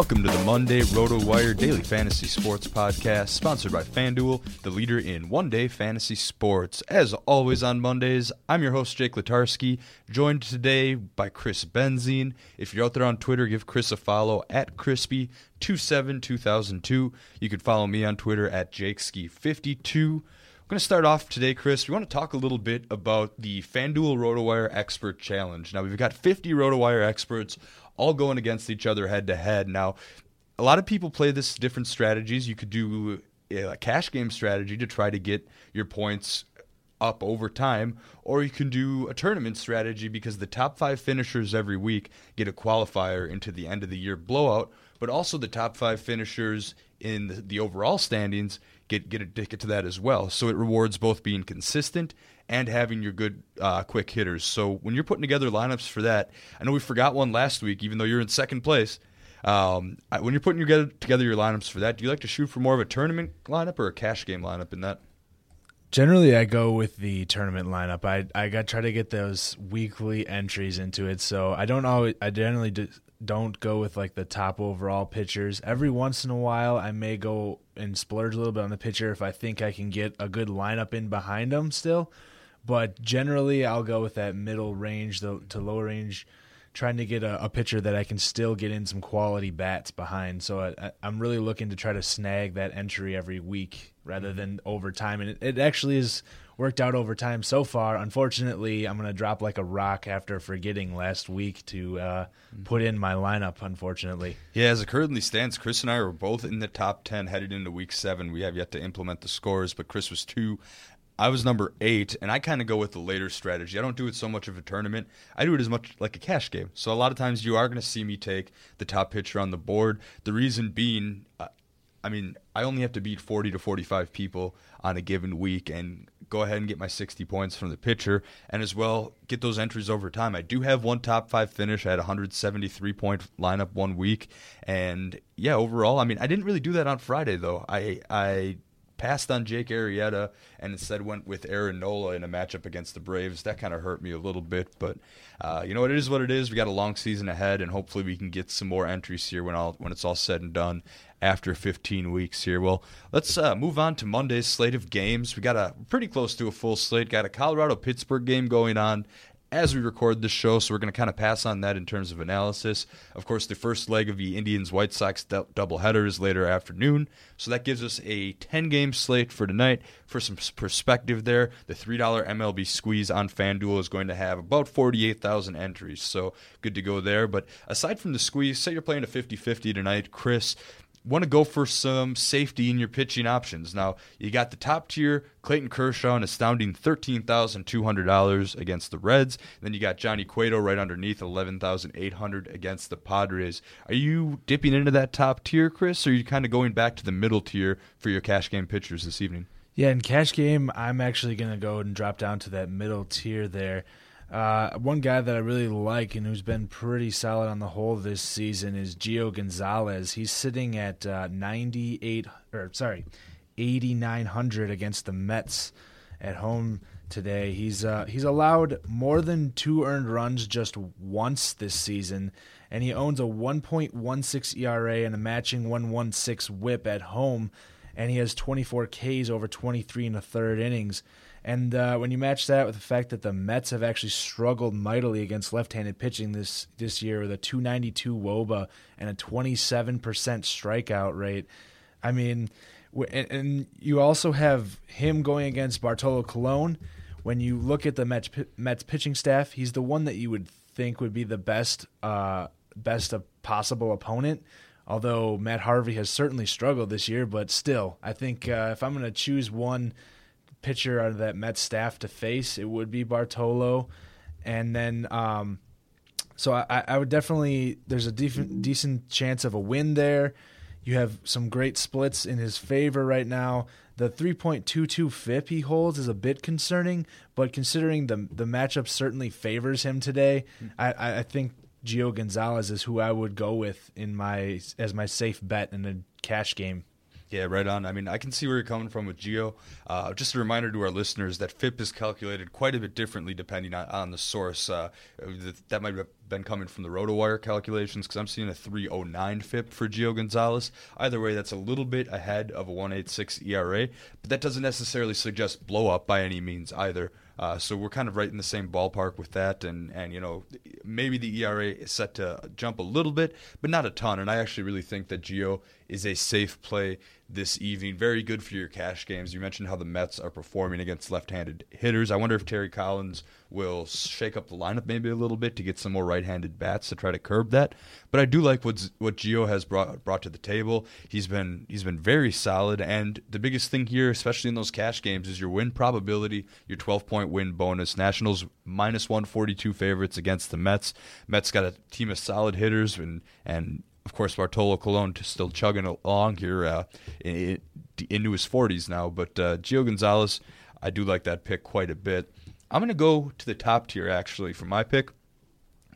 Welcome to the Monday RotoWire Daily Fantasy Sports Podcast, sponsored by FanDuel, the leader in one day fantasy sports. As always on Mondays, I'm your host, Jake Letarski, joined today by Chris Benzine. If you're out there on Twitter, give Chris a follow at Crispy272002. You can follow me on Twitter at JakeSki52. We're going to start off today, Chris. We want to talk a little bit about the FanDuel RotoWire Expert Challenge. Now, we've got 50 RotoWire experts all going against each other head to head. Now, a lot of people play this different strategies. You could do a cash game strategy to try to get your points up over time, or you can do a tournament strategy because the top five finishers every week get a qualifier into the end of the year blowout, but also the top five finishers in the, the overall standings get get a ticket to that as well. So it rewards both being consistent and having your good uh, quick hitters. So when you're putting together lineups for that, I know we forgot one last week, even though you're in second place. Um, when you're putting together your lineups for that, do you like to shoot for more of a tournament lineup or a cash game lineup in that? Generally, I go with the tournament lineup. I I got try to get those weekly entries into it, so I don't always. I generally do, don't go with like the top overall pitchers. Every once in a while, I may go and splurge a little bit on the pitcher if I think I can get a good lineup in behind them still. But generally, I'll go with that middle range the, to lower range, trying to get a, a, pitcher that I can still get in some quality bats behind. So I, am really looking to try to snag that entry every week rather mm-hmm. than over time. And it, it actually has worked out over time so far. Unfortunately, I'm going to drop like a rock after forgetting last week to uh, mm-hmm. put in my lineup, unfortunately. Yeah, as it currently stands, Chris and I are both in the top 10 headed into week seven. We have yet to implement the scores, but Chris was two I was number eight, and I kind of go with the later strategy. I don't do it so much of a tournament. I do it as much like a cash game. So a lot of times you are going to see me take the top pitcher on the board. The reason being, uh, I mean, I only have to beat 40 to 45 people on a given week and go ahead and get my 60 points from the pitcher and as well get those entries over time. I do have one top five finish. I had a 173 point lineup one week. And yeah, overall, I mean, I didn't really do that on Friday though. I, I passed on Jake Arrieta and instead went with Aaron Nola in a matchup against the Braves. That kind of hurt me a little bit, but uh, you know what it is what it is. We got a long season ahead, and hopefully we can get some more entries here when all when it's all said and done after 15 weeks here. Well, let's uh, move on to Monday's slate of games. We got a pretty close to a full slate. Got a Colorado Pittsburgh game going on as we record this show, so we're going to kind of pass on that in terms of analysis. Of course, the first leg of the Indians White Sox doubleheader is later afternoon, so that gives us a 10 game slate for tonight. For some perspective, there, the $3 MLB squeeze on FanDuel is going to have about 48,000 entries, so good to go there. But aside from the squeeze, say you're playing a 50 50 tonight, Chris, want to go for some safety in your pitching options. Now, you got the top tier Clayton Kershaw, an astounding $13,200 against the Reds. Then you got Johnny Cueto right underneath, 11,800 against the Padres. Are you dipping into that top tier, Chris, or are you kind of going back to the middle tier for your cash game pitchers this evening? Yeah, in cash game, I'm actually going to go and drop down to that middle tier there. Uh, one guy that I really like and who's been pretty solid on the whole this season is Gio Gonzalez. He's sitting at uh, 98 or sorry, 8900 against the Mets at home today. He's uh, he's allowed more than two earned runs just once this season, and he owns a 1.16 ERA and a matching 1.16 WHIP at home, and he has 24 Ks over 23 and a third innings. And uh, when you match that with the fact that the Mets have actually struggled mightily against left-handed pitching this this year with a 292 WOBA and a 27% strikeout rate, I mean, and, and you also have him going against Bartolo Colon. When you look at the Mets, Mets pitching staff, he's the one that you would think would be the best uh, best possible opponent. Although Matt Harvey has certainly struggled this year, but still, I think uh, if I'm going to choose one pitcher out of that Mets staff to face, it would be Bartolo. And then, um, so I, I, would definitely, there's a def- decent chance of a win there. You have some great splits in his favor right now. The 3.22 FIP he holds is a bit concerning, but considering the the matchup certainly favors him today, I, I think Gio Gonzalez is who I would go with in my as my safe bet in a cash game. Yeah, right on. I mean, I can see where you're coming from with Gio. Uh, just a reminder to our listeners that FIP is calculated quite a bit differently depending on, on the source. Uh, that might have been coming from the RotoWire calculations because I'm seeing a 309 FIP for Gio Gonzalez. Either way, that's a little bit ahead of a 186 ERA, but that doesn't necessarily suggest blow up by any means either. Uh, so we're kind of right in the same ballpark with that, and and you know maybe the ERA is set to jump a little bit, but not a ton. And I actually really think that Gio is a safe play this evening. Very good for your cash games. You mentioned how the Mets are performing against left-handed hitters. I wonder if Terry Collins will shake up the lineup maybe a little bit to get some more right-handed bats to try to curb that. But I do like what what Gio has brought brought to the table. He's been he's been very solid, and the biggest thing here, especially in those cash games, is your win probability, your 12-point win bonus. Nationals minus 142 favorites against the Mets. Mets got a team of solid hitters and and of course, Bartolo Colon still chugging along here uh, in, into his 40s now. But uh, Gio Gonzalez, I do like that pick quite a bit. I'm going to go to the top tier, actually, for my pick.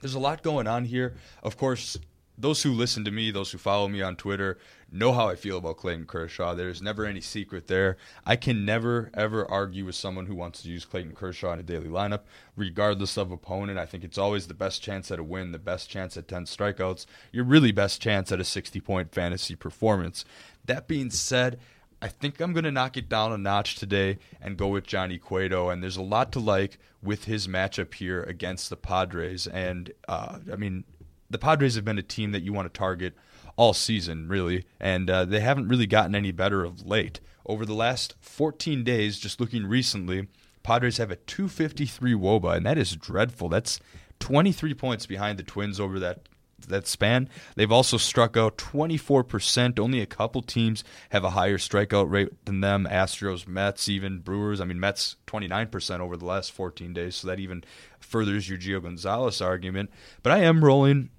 There's a lot going on here. Of course, those who listen to me, those who follow me on Twitter, know how I feel about Clayton Kershaw. There's never any secret there. I can never, ever argue with someone who wants to use Clayton Kershaw in a daily lineup, regardless of opponent. I think it's always the best chance at a win, the best chance at 10 strikeouts, your really best chance at a 60 point fantasy performance. That being said, I think I'm going to knock it down a notch today and go with Johnny Cueto. And there's a lot to like with his matchup here against the Padres. And, uh, I mean, the Padres have been a team that you want to target all season, really, and uh, they haven't really gotten any better of late. Over the last 14 days, just looking recently, Padres have a 253 WOBA, and that is dreadful. That's 23 points behind the Twins over that that span. They've also struck out 24%. Only a couple teams have a higher strikeout rate than them. Astros, Mets, even Brewers. I mean, Mets 29% over the last 14 days, so that even furthers your Gio Gonzalez argument. But I am rolling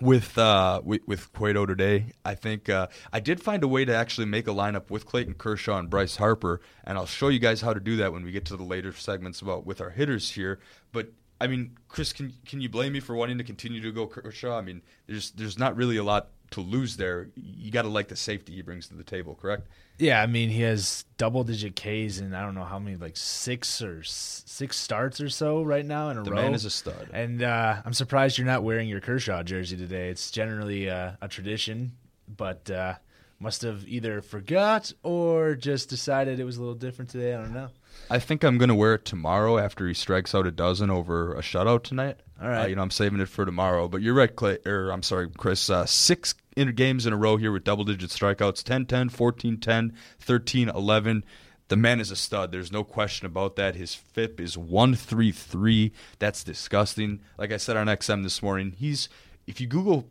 with uh with, Cueto today. I think uh, I did find a way to actually make a lineup with Clayton Kershaw and Bryce Harper, and I'll show you guys how to do that when we get to the later segments about with our hitters here. But I mean, Chris, can can you blame me for wanting to continue to go Kershaw? I mean, there's there's not really a lot to lose there. You got to like the safety he brings to the table, correct? Yeah, I mean he has double digit Ks and I don't know how many like six or six starts or so right now in a the row. The man is a stud, and uh, I'm surprised you're not wearing your Kershaw jersey today. It's generally uh, a tradition, but uh, must have either forgot or just decided it was a little different today. I don't know. I think I'm going to wear it tomorrow after he strikes out a dozen over a shutout tonight. All right. Uh, you know, I'm saving it for tomorrow. But you're right, Clay, or I'm sorry, Chris. Uh, six in games in a row here with double digit strikeouts 10 10, 14 10, 13 11. The man is a stud. There's no question about that. His FIP is 133. That's disgusting. Like I said on XM this morning, he's, if you Google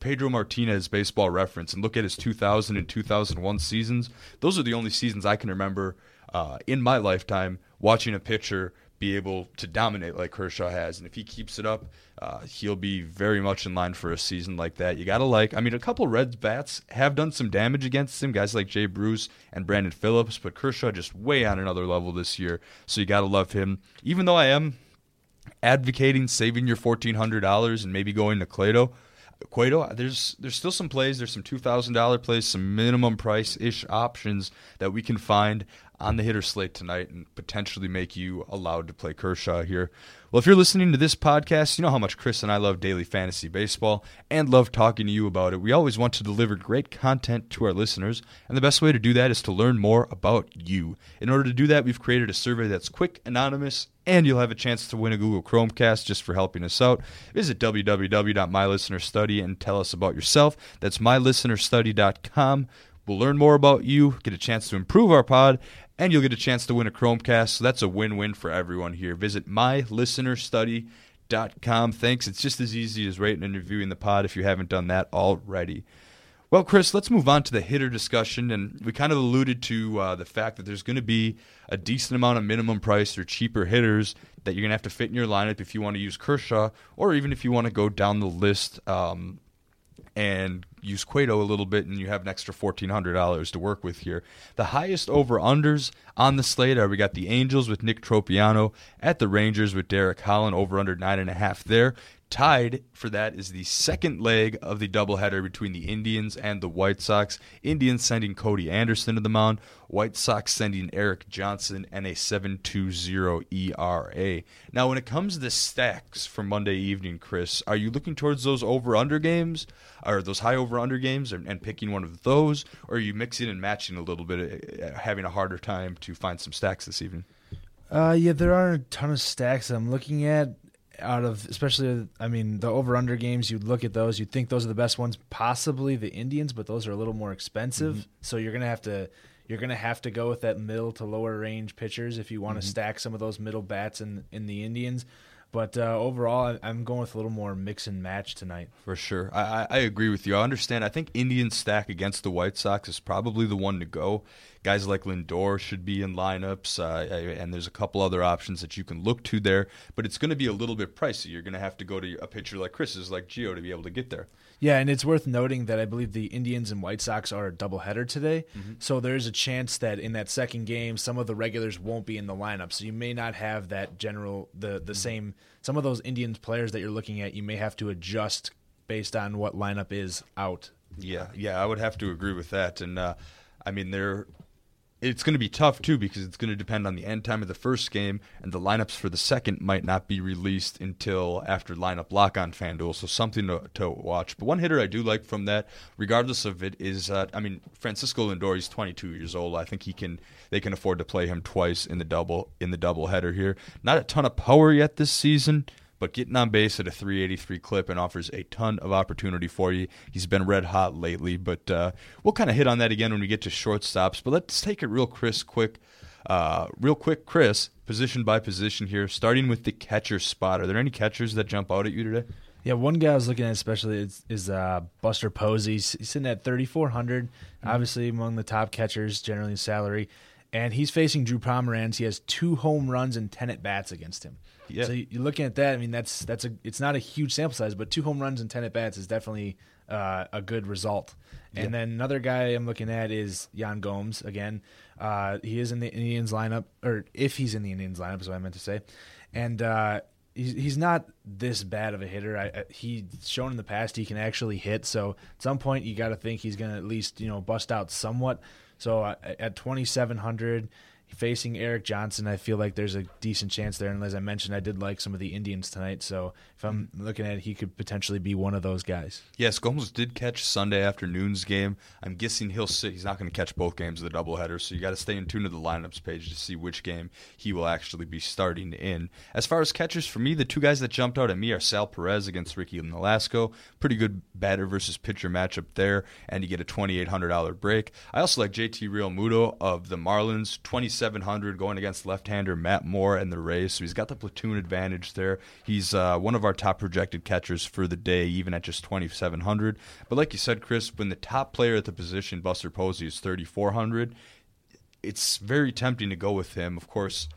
Pedro Martinez baseball reference and look at his 2000 and 2001 seasons, those are the only seasons I can remember uh, in my lifetime watching a pitcher be able to dominate like Kershaw has. And if he keeps it up, uh, he'll be very much in line for a season like that. You got to like, I mean, a couple Reds bats have done some damage against him, guys like Jay Bruce and Brandon Phillips, but Kershaw just way on another level this year. So you got to love him. Even though I am advocating saving your $1,400 and maybe going to Cueto, Cueto, there's there's still some plays. There's some two thousand dollar plays, some minimum price ish options that we can find on the hitter slate tonight and potentially make you allowed to play Kershaw here. Well, if you're listening to this podcast, you know how much Chris and I love daily fantasy baseball and love talking to you about it. We always want to deliver great content to our listeners, and the best way to do that is to learn more about you. In order to do that, we've created a survey that's quick, anonymous, and you'll have a chance to win a Google Chromecast just for helping us out. Visit www.mylistenerstudy and tell us about yourself. That's mylistenerstudy.com. We'll learn more about you, get a chance to improve our pod, and you'll get a chance to win a Chromecast. So that's a win win for everyone here. Visit mylistenerstudy.com. Thanks. It's just as easy as rating and reviewing the pod if you haven't done that already. Well, Chris, let's move on to the hitter discussion. And we kind of alluded to uh, the fact that there's going to be a decent amount of minimum price or cheaper hitters that you're going to have to fit in your lineup if you want to use Kershaw or even if you want to go down the list um, and use Cueto a little bit, and you have an extra fourteen hundred dollars to work with here. The highest over unders on the slate are we got the Angels with Nick Tropeano at the Rangers with Derek Holland over under nine and a half there. Tied for that is the second leg of the doubleheader between the Indians and the White Sox. Indians sending Cody Anderson to the mound, White Sox sending Erik Johnson and a 7.20 ERA. Now, when it comes to the stacks for Monday evening, Chris, are you looking towards those over under games, or those high over under games, and, and, picking one of those, or are you mixing and matching a little bit, uh, having a harder time to find some stacks this evening? Uh, yeah, there aren't a ton of stacks I'm looking at out of especially I mean the over under games you'd look at those you'd think those are the best ones possibly the Indians but those are a little more expensive mm-hmm. so you're going to have to you're going to have to go with that middle to lower range pitchers if you want to mm-hmm. stack some of those middle bats in in the Indians but uh, overall, I'm going with a little more mix and match tonight. For sure. I, I agree with you. I understand. I think Indian stack against the White Sox is probably the one to go. Guys like Lindor should be in lineups, uh, and there's a couple other options that you can look to there. But it's going to be a little bit pricey. You're going to have to go to a pitcher like Chris's, like Gio, to be able to get there. Yeah, and it's worth noting that I believe the Indians and White Sox are a doubleheader today. Mm-hmm. So there's a chance that in that second game, some of the regulars won't be in the lineup. So you may not have that general the the mm-hmm. same. Some of those Indians players that you're looking at, you may have to adjust based on what lineup is out. Yeah, yeah, I would have to agree with that. And uh, I mean, they're it's going to be tough too because it's going to depend on the end time of the first game, and the lineups for the second might not be released until after lineup lock on FanDuel. So something to, to watch. But one hitter I do like from that, regardless of it, is uh, I mean Francisco Lindor. He's 22 years old. I think he can. They can afford to play him twice in the double in the double header here. Not a ton of power yet this season but getting on base at a 383 clip and offers a ton of opportunity for you. He's been red hot lately, but uh, we'll kind of hit on that again when we get to shortstops. But let's take it real Chris quick. Uh, real quick, Chris, position by position here, starting with the catcher spot. Are there any catchers that jump out at you today? Yeah, one guy I was looking at especially is, is uh, Buster Posey. He's sitting at 3,400, mm-hmm. obviously among the top catchers, generally in salary. And he's facing Drew Pomeranz. He has two home runs and 10 at bats against him. Yeah. So you're looking at that. I mean, that's that's a it's not a huge sample size, but two home runs and ten at bats is definitely uh, a good result. And yeah. then another guy I'm looking at is Yan Gomes. Again, uh, he is in the Indians lineup, or if he's in the Indians lineup, is what I meant to say. And uh, he's he's not this bad of a hitter. I, I, he's shown in the past he can actually hit. So at some point, you got to think he's going to at least you know bust out somewhat. So uh, at 2,700 facing Erik Johnson, I feel like there's a decent chance there. And as I mentioned, I did like some of the Indians tonight, so if I'm mm-hmm. looking at it, he could potentially be one of those guys. Yes, Gomes did catch Sunday afternoon's game. I'm guessing he'll sit. He's not going to catch both games of the doubleheader, so you got to stay in tune to the lineups page to see which game he will actually be starting in. As far as catchers, for me, the two guys that jumped out at me are Sal Perez against Ricky Nolasco. Pretty good batter versus pitcher matchup there, and you get a $2,800 break. I also like JT Realmuto of the Marlins, 2,700 going against left-hander Matt Moore and the Rays, so he's got the platoon advantage there. He's uh, one of our top projected catchers for the day, even at just 2,700. But like you said, Chris, when the top player at the position, Buster Posey, is 3,400, it's very tempting to go with him. Of course,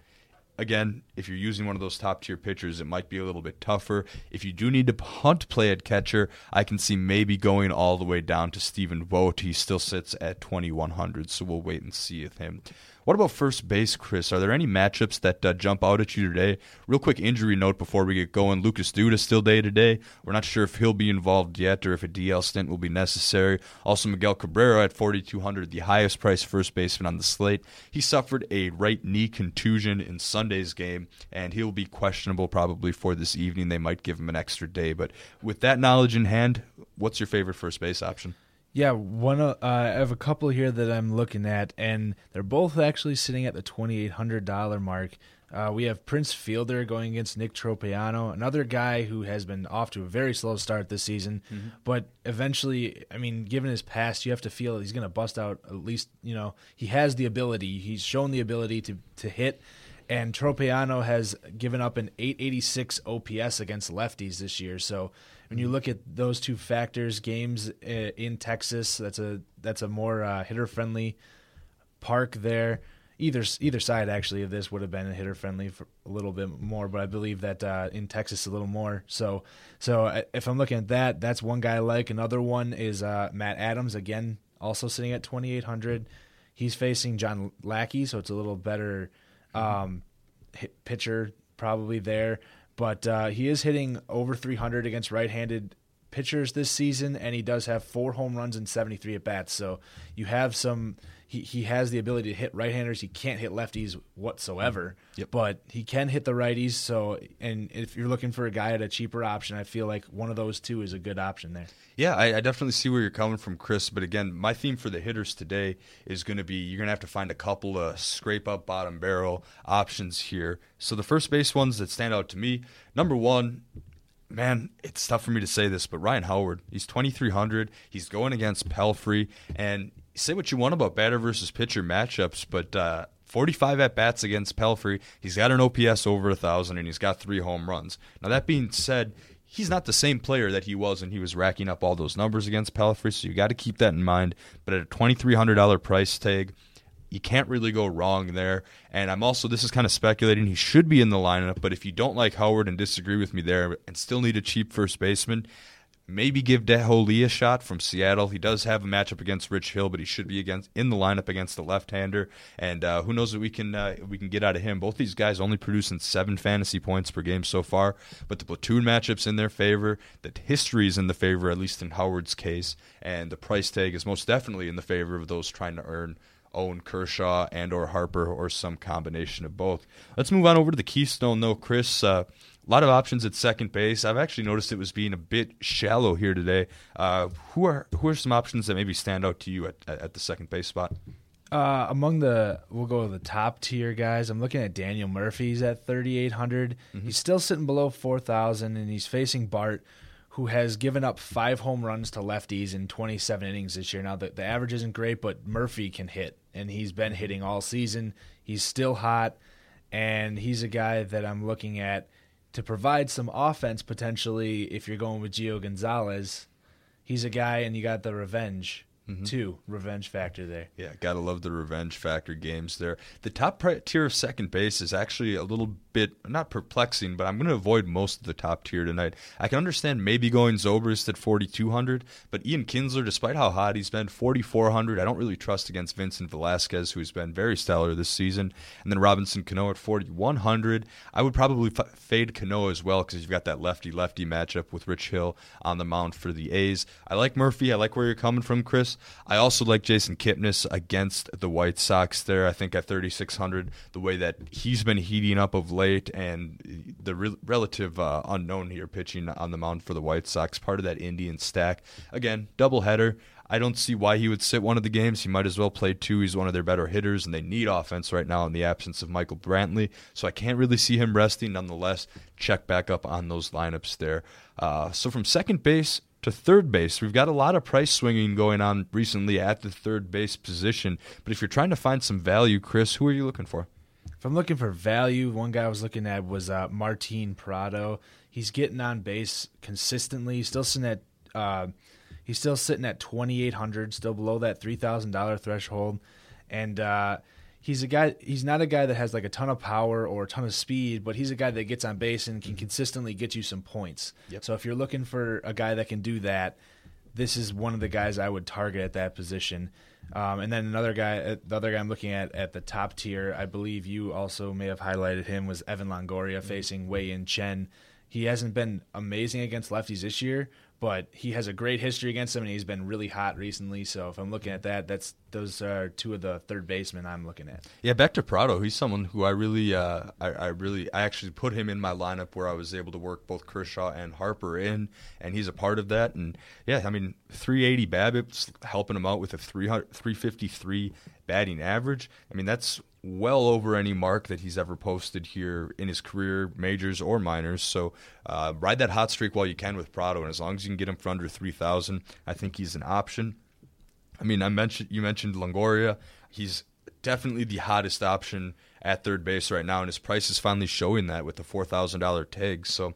again, if you're using one of those top tier pitchers, it might be a little bit tougher. If you do need to punt play at catcher, I can see maybe going all the way down to Stephen Vogt. He still sits at 2,100, so we'll wait and see with him. What about first base, Chris? Are there any matchups that uh, jump out at you today? Real quick injury note before we get going. Lucas Duda still day to day. We're not sure if he'll be involved yet or if a DL stint will be necessary. Also, Miguel Cabrera at 4,200, the highest priced first baseman on the slate. He suffered a right knee contusion in Sunday's game, and he'll be questionable probably for this evening. They might give him an extra day. But with that knowledge in hand, what's your favorite first base option? Yeah, one. Uh, I have a couple here that I'm looking at, and they're both actually sitting at the twenty eight hundred dollar mark. Uh, we have Prince Fielder going against Nick Tropeano, another guy who has been off to a very slow start this season, mm-hmm. but eventually, I mean, given his past, you have to feel he's going to bust out at least. You know, he has the ability. He's shown the ability to to hit and Tropeano has given up an 886 OPS against lefties this year. So when you look at those two factors, games uh, in Texas, that's a that's a more uh, hitter friendly park there. Either either side actually of this would have been a hitter friendly for a little bit more, but I believe that uh, in Texas a little more. So so uh, if I'm looking at that, that's one guy I like. Another one is uh, Matt Adams again, also sitting at 2,800. He's facing John Lackey, so it's a little better um, pitcher probably there. But uh, he is hitting over 300 against right-handed pitchers this season, and he does have four home runs and 73 at bats. So you have some he, he has the ability to hit right-handers. He can't hit lefties whatsoever, mm, yep. but he can hit the righties. So, and if you're looking for a guy at a cheaper option, I feel like one of those two is a good option there. Yeah, I, I definitely see where you're coming from, Chris. But again, my theme for the hitters today is going to be you're going to have to find a couple of scrape up bottom barrel options here. So the first base ones that stand out to me, number one, man, it's tough for me to say this, but Ryan Howard, he's 2,300. He's going against Pelfrey, and say what you want about batter versus pitcher matchups, but uh, 45 at bats against Pelfrey. He's got an OPS over a thousand, and he's got three home runs. Now that being said, he's not the same player that he was when he was racking up all those numbers against Pelfrey. So you got to keep that in mind. But at a $2,300 price tag, you can't really go wrong there. And I'm also, this is kind of speculating, he should be in the lineup. But if you don't like Howard and disagree with me there and still need a cheap first baseman, maybe give Dae-Ho Lee a shot from Seattle. He does have a matchup against Rich Hill, but he should be against in the lineup against the left-hander. And uh, who knows what we can uh, we can get out of him. Both these guys only producing seven fantasy points per game so far, but the platoon matchups in their favor. The history is in the favor, at least in Howard's case, and the price tag is most definitely in the favor of those trying to earn. Owen Kershaw and or Harper or some combination of both. Let's move on over to the Keystone though, Chris. Uh, a lot of options at second base. I've actually noticed it was being a bit shallow here today. Uh, who are who are some options that maybe stand out to you at, at the second base spot? Uh, among the, we'll go to the top tier guys. I'm looking at Daniel Murphy's at 3,800. Mm-hmm. He's still sitting below 4,000, and he's facing Bart, who has given up five home runs to lefties in 27 innings this year. Now the, the average isn't great, but Murphy can hit, and he's been hitting all season. He's still hot, and he's a guy that I'm looking at to provide some offense potentially if you're going with Gio Gonzalez. He's a guy, and you got the revenge mm-hmm. too. Revenge factor there. Yeah, gotta love the revenge factor games there. The top tier of second base is actually a little bit not perplexing, but I'm going to avoid most of the top tier tonight. I can understand maybe going Zobrist at 4,200, but Ian Kinsler, despite how hot he's been, 4,400. I don't really trust against Vincent Velasquez, who's been very stellar this season. And then Robinson Cano at 4,100. I would probably f- fade Cano as well because you've got that lefty lefty matchup with Rich Hill on the mound for the A's. I like Murphy. I like where you're coming from, Chris. I also like Jason Kipnis against the White Sox there. I think at 3,600, the way that he's been heating up of late and the re- relative uh, unknown here pitching on the mound for the White Sox, part of that Indian stack. Again, doubleheader. I don't see why he would sit one of the games. He might as well play two. He's one of their better hitters, and they need offense right now in the absence of Michael Brantley. So I can't really see him resting. Nonetheless, check back up on those lineups there. Uh, so from second base to third base, we've got a lot of price swinging going on recently at the third base position. But if you're trying to find some value, Chris, who are you looking for? If I'm looking for value, one guy I was looking at was uh, Martin Prado. He's getting on base consistently. He's still sitting at uh, He's still sitting at 2,800, still below that $3,000 threshold. And uh, he's a guy, he's not a guy that has like a ton of power or a ton of speed, but he's a guy that gets on base and can consistently get you some points. Yep. So if you're looking for a guy that can do that, this is one of the guys I would target at that position. Um, and then another guy, uh, the other guy I'm looking at at the top tier, I believe you also may have highlighted him, was Evan Longoria mm-hmm. facing Wei Yin Chen. He hasn't been amazing against lefties this year, but he has a great history against him, and he's been really hot recently. So if I'm looking at that, that's those are two of the third basemen I'm looking at. Yeah, back to Prado. He's someone who I really, uh, I, I, really, I actually put him in my lineup where I was able to work both Kershaw and Harper in, and he's a part of that. And yeah, I mean, 380 BABIP's helping him out with a 300, 353 batting average. I mean, that's well over any mark that he's ever posted here in his career, majors or minors. So uh, ride that hot streak while you can with Prado, and as long as you can get him for under three thousand, I think he's an option. I mean, I mentioned you mentioned Longoria. He's definitely the hottest option at third base right now, and his price is finally showing that with the four thousand dollar tag. So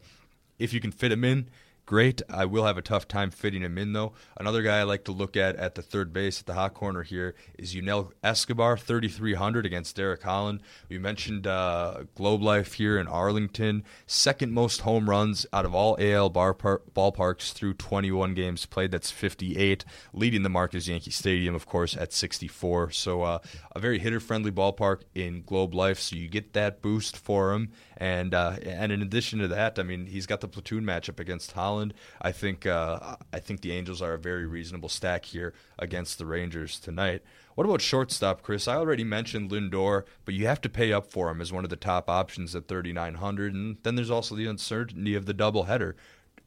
if you can fit him in, great. I will have a tough time fitting him in, though. Another guy I like to look at at the third base, at the hot corner here, is Yunel Escobar, 3,300 against Derek Holland. We mentioned uh, Globe Life here in Arlington, second most home runs out of all AL bar par- ballparks through 21 games played. That's 58. Leading the mark is Yankee Stadium, of course, at 64. So uh, a very hitter-friendly ballpark in Globe Life. So you get that boost for him. And uh, and in addition to that, I mean, he's got the platoon matchup against Holland. I think uh, I think the Angels are a very reasonable stack here against the Rangers tonight. What about shortstop, Chris? I already mentioned Lindor, but you have to pay up for him as one of the top options at 3,900. And then there's also the uncertainty of the doubleheader.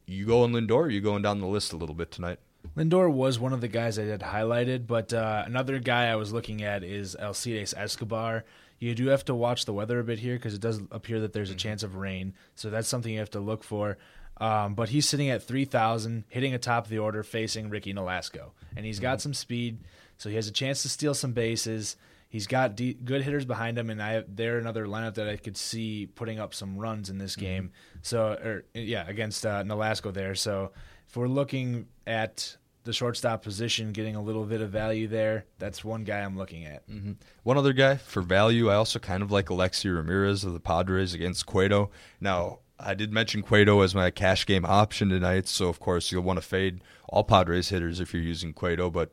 You go going Lindor, or you going down the list a little bit tonight? Lindor was one of the guys I had highlighted, but uh, another guy I was looking at is Alcides Escobar. You do have to watch the weather a bit here because it does appear that there's a mm-hmm. chance of rain, so that's something you have to look for. Um, but he's sitting at 3,000, hitting atop of the order, facing Ricky Nolasco. And he's got mm-hmm. some speed, so he has a chance to steal some bases. He's got de- good hitters behind him, and I they're another lineup that I could see putting up some runs in this mm-hmm. game. So, or, yeah, against uh, Nolasco there. So, if we're looking at the shortstop position, getting a little bit of value there. That's one guy I'm looking at. Mm-hmm. One other guy for value, I also kind of like Alexei Ramirez of the Padres against Cueto. Now, I did mention Cueto as my cash game option tonight, so of course you'll want to fade all Padres hitters if you're using Cueto, but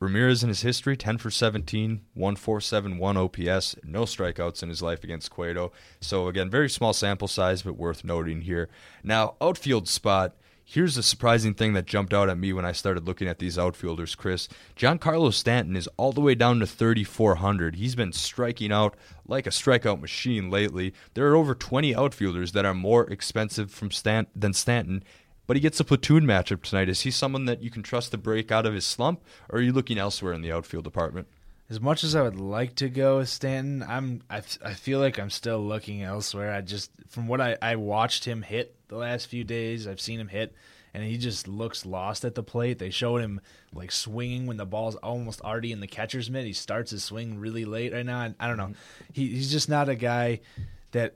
Ramirez in his history, 10 for 17, 1471 OPS, no strikeouts in his life against Cueto. So again, very small sample size, but worth noting here. Now, outfield spot, Here's the surprising thing that jumped out at me when I started looking at these outfielders, Chris. Giancarlo Stanton is all the way down to 3,400. He's been striking out like a strikeout machine lately. There are over 20 outfielders that are more expensive from Stan- than Stanton, but he gets a platoon matchup tonight. Is he someone that you can trust to break out of his slump, or are you looking elsewhere in the outfield department? As much as I would like to go with Stanton, I'm I, I feel like I'm still looking elsewhere. I just from what I, I watched him hit the last few days. I've seen him hit, and he just looks lost at the plate. They showed him like swinging when the ball's almost already in the catcher's mitt. He starts his swing really late right now. I, I don't know. Mm-hmm. He, he's just not a guy that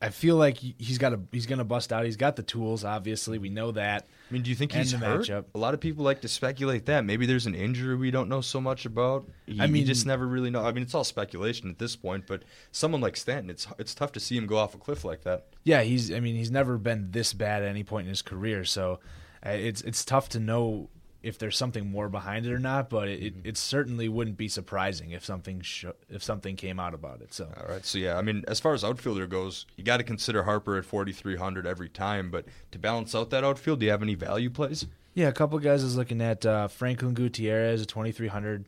I feel like he's got a he's going to bust out. He's got the tools. Obviously, we know that. I mean, do you think he's hurt? Matchup. A lot of people like to speculate that maybe there's an injury we don't know so much about. I mean, you just never really know. I mean, it's all speculation at this point. But someone like Stanton, it's it's tough to see him go off a cliff like that. Yeah, he's. I mean, he's never been this bad at any point in his career. So uh, it's it's tough to know if there's something more behind it or not, but it, mm-hmm. it, certainly wouldn't be surprising if something sh- if something came out about it. So all right, so yeah, I mean, as far as outfielder goes, you got to consider Harper at 4,300 every time. But to balance out that outfield, do you have any value plays? Yeah, a couple guys is looking at uh, Franklin Gutierrez at 2,300.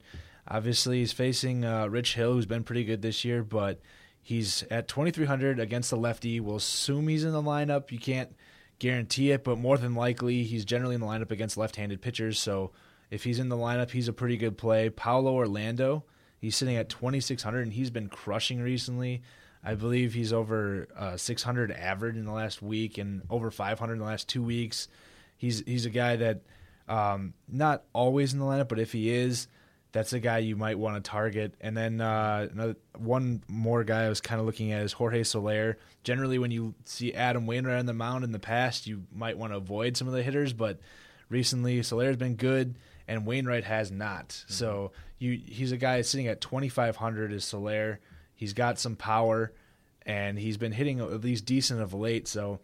Obviously, he's facing uh, Rich Hill, who's been pretty good this year, but he's at 2,300 against the lefty. We'll assume he's in the lineup. You can't guarantee it, but more than likely, he's generally in the lineup against left-handed pitchers. So if he's in the lineup, he's a pretty good play. Paulo Orlando, he's sitting at 2,600, and he's been crushing recently. I believe he's over uh, 600 average in the last week and over 500 in the last two weeks. He's he's a guy that um, not always in the lineup, but if he is, that's a guy you might want to target. And then uh, another one more guy I was kind of looking at is Jorge Soler. Generally, when you see Adam Wainwright on the mound in the past, you might want to avoid some of the hitters, but recently Soler's been good and Wainwright has not. Mm-hmm. So you he's a guy sitting at 2500 is Soler. He's got some power and he's been hitting at least decent of late. So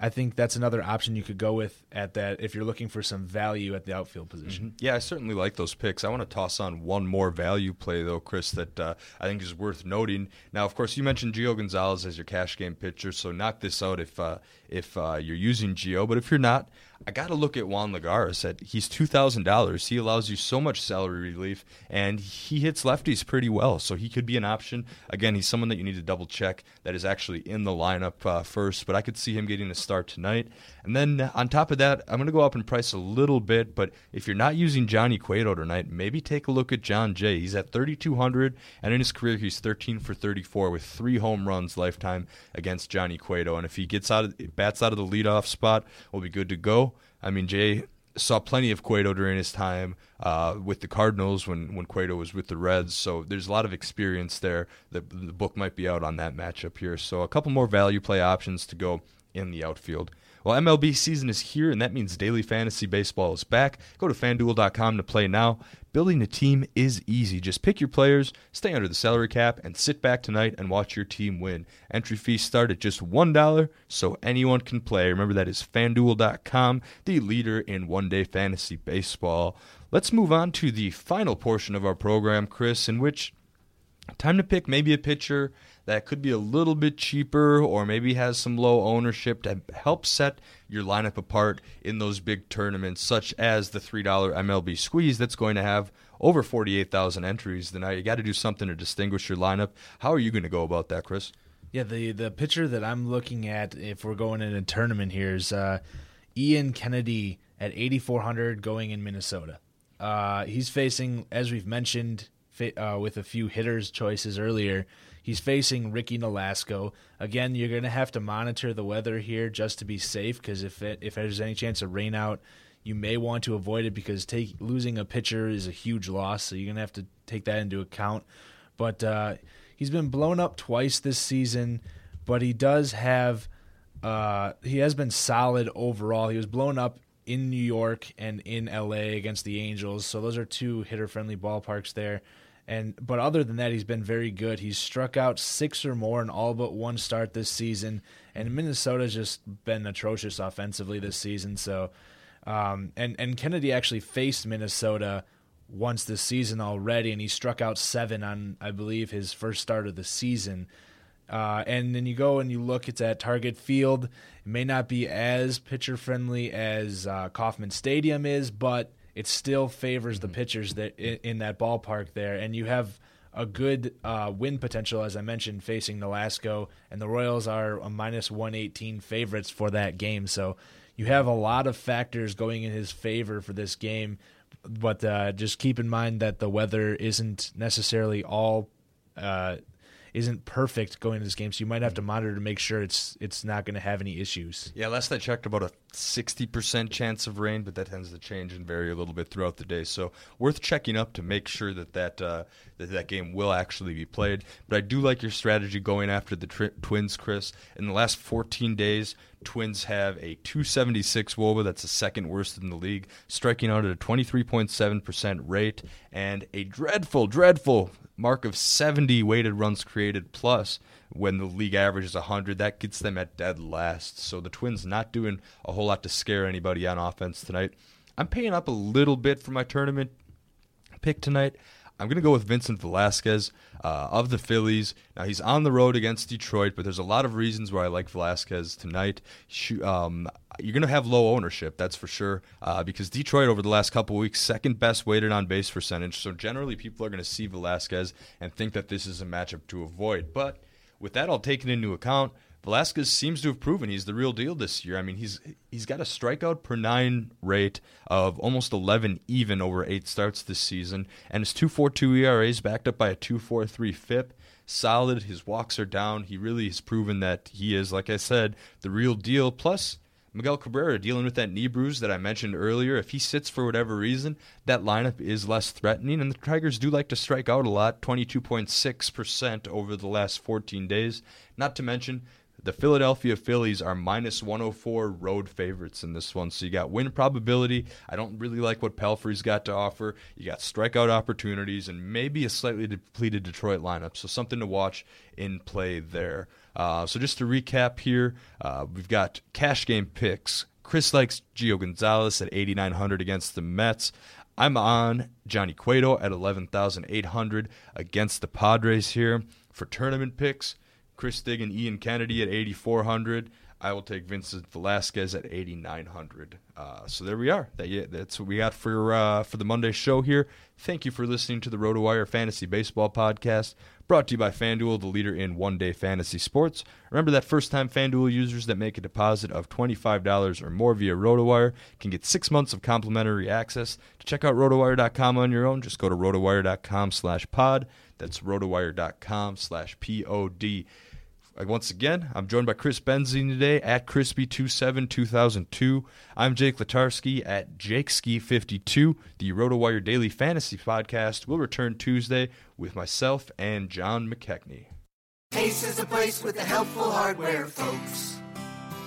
I think that's another option you could go with at that if you're looking for some value at the outfield position. Mm-hmm. Yeah, I certainly like those picks. I want to toss on one more value play though, Chris, that uh, I think is worth noting. Now, of course, you mentioned Gio Gonzalez as your cash game pitcher, so knock this out if uh, if uh, you're using Gio. But if you're not, I got to look at Juan Lagares. At he's two thousand dollars. He allows you so much salary relief, and he hits lefties pretty well. So he could be an option. Again, he's someone that you need to double check that is actually in the lineup uh, first. But I could see him getting a start tonight. And then on top of that, I'm going to go up in price a little bit. But if you're not using Johnny Cueto tonight, maybe take a look at Jon Jay. He's at 3,200, and in his career, he's 13 for 34 with three home runs lifetime against Johnny Cueto. And if he gets out, of, bats out of the leadoff spot, we'll be good to go. I mean, Jay saw plenty of Cueto during his time uh, with the Cardinals when, when Cueto was with the Reds. So there's a lot of experience there. The, the book might be out on that matchup here. So a couple more value play options to go in the outfield. Well, MLB season is here, and that means daily fantasy baseball is back. Go to fanduel.com to play now. Building a team is easy. Just pick your players, stay under the salary cap, and sit back tonight and watch your team win. Entry fees start at just $1, so anyone can play. Remember, that is fanduel.com, the leader in one day fantasy baseball. Let's move on to the final portion of our program, Chris, in which time to pick maybe a pitcher that could be a little bit cheaper or maybe has some low ownership to help set your lineup apart in those big tournaments, such as the $3 MLB squeeze that's going to have over 48,000 entries tonight. You got to do something to distinguish your lineup. How are you going to go about that, Chris? Yeah, the the pitcher that I'm looking at if we're going in a tournament here is uh, Ian Kennedy at 8,400 going in Minnesota. Uh, he's facing, as we've mentioned, uh, with a few hitters choices earlier, He's facing Ricky Nolasco. Again, you're going to have to monitor the weather here just to be safe because if it, if there's any chance of rain out, you may want to avoid it because take, losing a pitcher is a huge loss. So you're going to have to take that into account. But uh, he's been blown up twice this season, but he does have uh, he has been solid overall. He was blown up in New York and in LA against the Angels, so those are two hitter friendly ballparks there. And but other than that, he's been very good. He's struck out six or more in all but one start this season, and Minnesota's just been atrocious offensively this season. So, um, and and Kennedy actually faced Minnesota once this season already, and he struck out seven on I believe his first start of the season. Uh, and then you go and you look, it's at Target Field. It may not be as pitcher friendly as uh, Kauffman Stadium is, but it still favors the mm-hmm. pitchers that in, in that ballpark there, and you have a good uh, win potential, as I mentioned, facing Nolasco, and the Royals are a minus 118 favorites for that game. So you have a lot of factors going in his favor for this game, but uh, just keep in mind that the weather isn't necessarily all. Uh, isn't perfect going to this game, so you might have to monitor to make sure it's it's not going to have any issues. Yeah, last I checked, about a sixty percent chance of rain, but that tends to change and vary a little bit throughout the day. So worth checking up to make sure that that uh, that, that game will actually be played. But I do like your strategy going after the tri- Twins, Chris. In the last fourteen days, Twins have a 276 WOBA, that's the second worst in the league, striking out at a 23.7% rate, and a dreadful, dreadful mark of 70 weighted runs created plus when the league average is 100 that gets them at dead last so the twins not doing a whole lot to scare anybody on offense tonight I'm paying up a little bit for my tournament pick tonight. I'm going to go with Vincent Velasquez uh, of the Phillies. Now, he's on the road against Detroit, but there's a lot of reasons why I like Velasquez tonight. Um, you're going to have low ownership, that's for sure, uh, because Detroit over the last couple weeks, second best weighted on base percentage. So generally, people are going to see Velasquez and think that this is a matchup to avoid. But with that all taken into account, Velasquez seems to have proven he's the real deal this year. I mean, he's he's got a strikeout per nine rate of almost 11 even over eight starts this season, and his 2.42 ERA is backed up by a 2.43 FIP. Solid. His walks are down. He really has proven that he is, like I said, the real deal. Plus, Miguel Cabrera dealing with that knee bruise that I mentioned earlier. If he sits for whatever reason, that lineup is less threatening, and the Tigers do like to strike out a lot 22.6% over the last 14 days. Not to mention, the Philadelphia Phillies are minus 104 road favorites in this one. So you got win probability. I don't really like what Pelfrey's got to offer. You got strikeout opportunities and maybe a slightly depleted Detroit lineup. So something to watch in play there. Uh, so just to recap here, uh, we've got cash game picks. Chris likes Gio Gonzalez at 8,900 against the Mets. I'm on Johnny Cueto at 11,800 against the Padres here. For tournament picks, Chris Stig and Ian Kennedy at 8,400. I will take Vincent Velasquez at 8,900. Uh, so there we are. That, yeah, that's what we got for uh, for the Monday show here. Thank you for listening to the RotoWire Fantasy Baseball Podcast, brought to you by FanDuel, the leader in one-day fantasy sports. Remember that first-time FanDuel users that make a deposit of $25 or more via RotoWire can get six months of complimentary access. To check out RotoWire.com on your own, just go to RotoWire.com/pod. That's RotoWire.com/pod. Once again, I'm joined by Chris Benzine today at Crispy272002. I'm Jake Latarski at JakeSki52. The RotoWire Daily Fantasy Podcast will return Tuesday with myself and John McKechnie. Ace is a place with the helpful hardware, folks.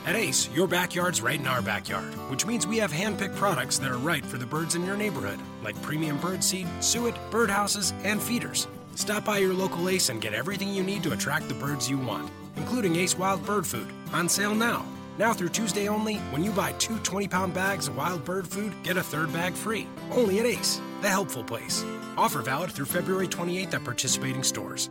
At Ace, your backyard's right in our backyard, which means we have hand-picked products that are right for the birds in your neighborhood, like premium bird seed, suet, birdhouses, and feeders. Stop by your local Ace and get everything you need to attract the birds you want including Ace Wild Bird Food, on sale now. Now through Tuesday only, when you buy two 20 pound bags of wild bird food, get a third bag free. Only at Ace, the helpful place. Offer valid through February 28th at participating stores.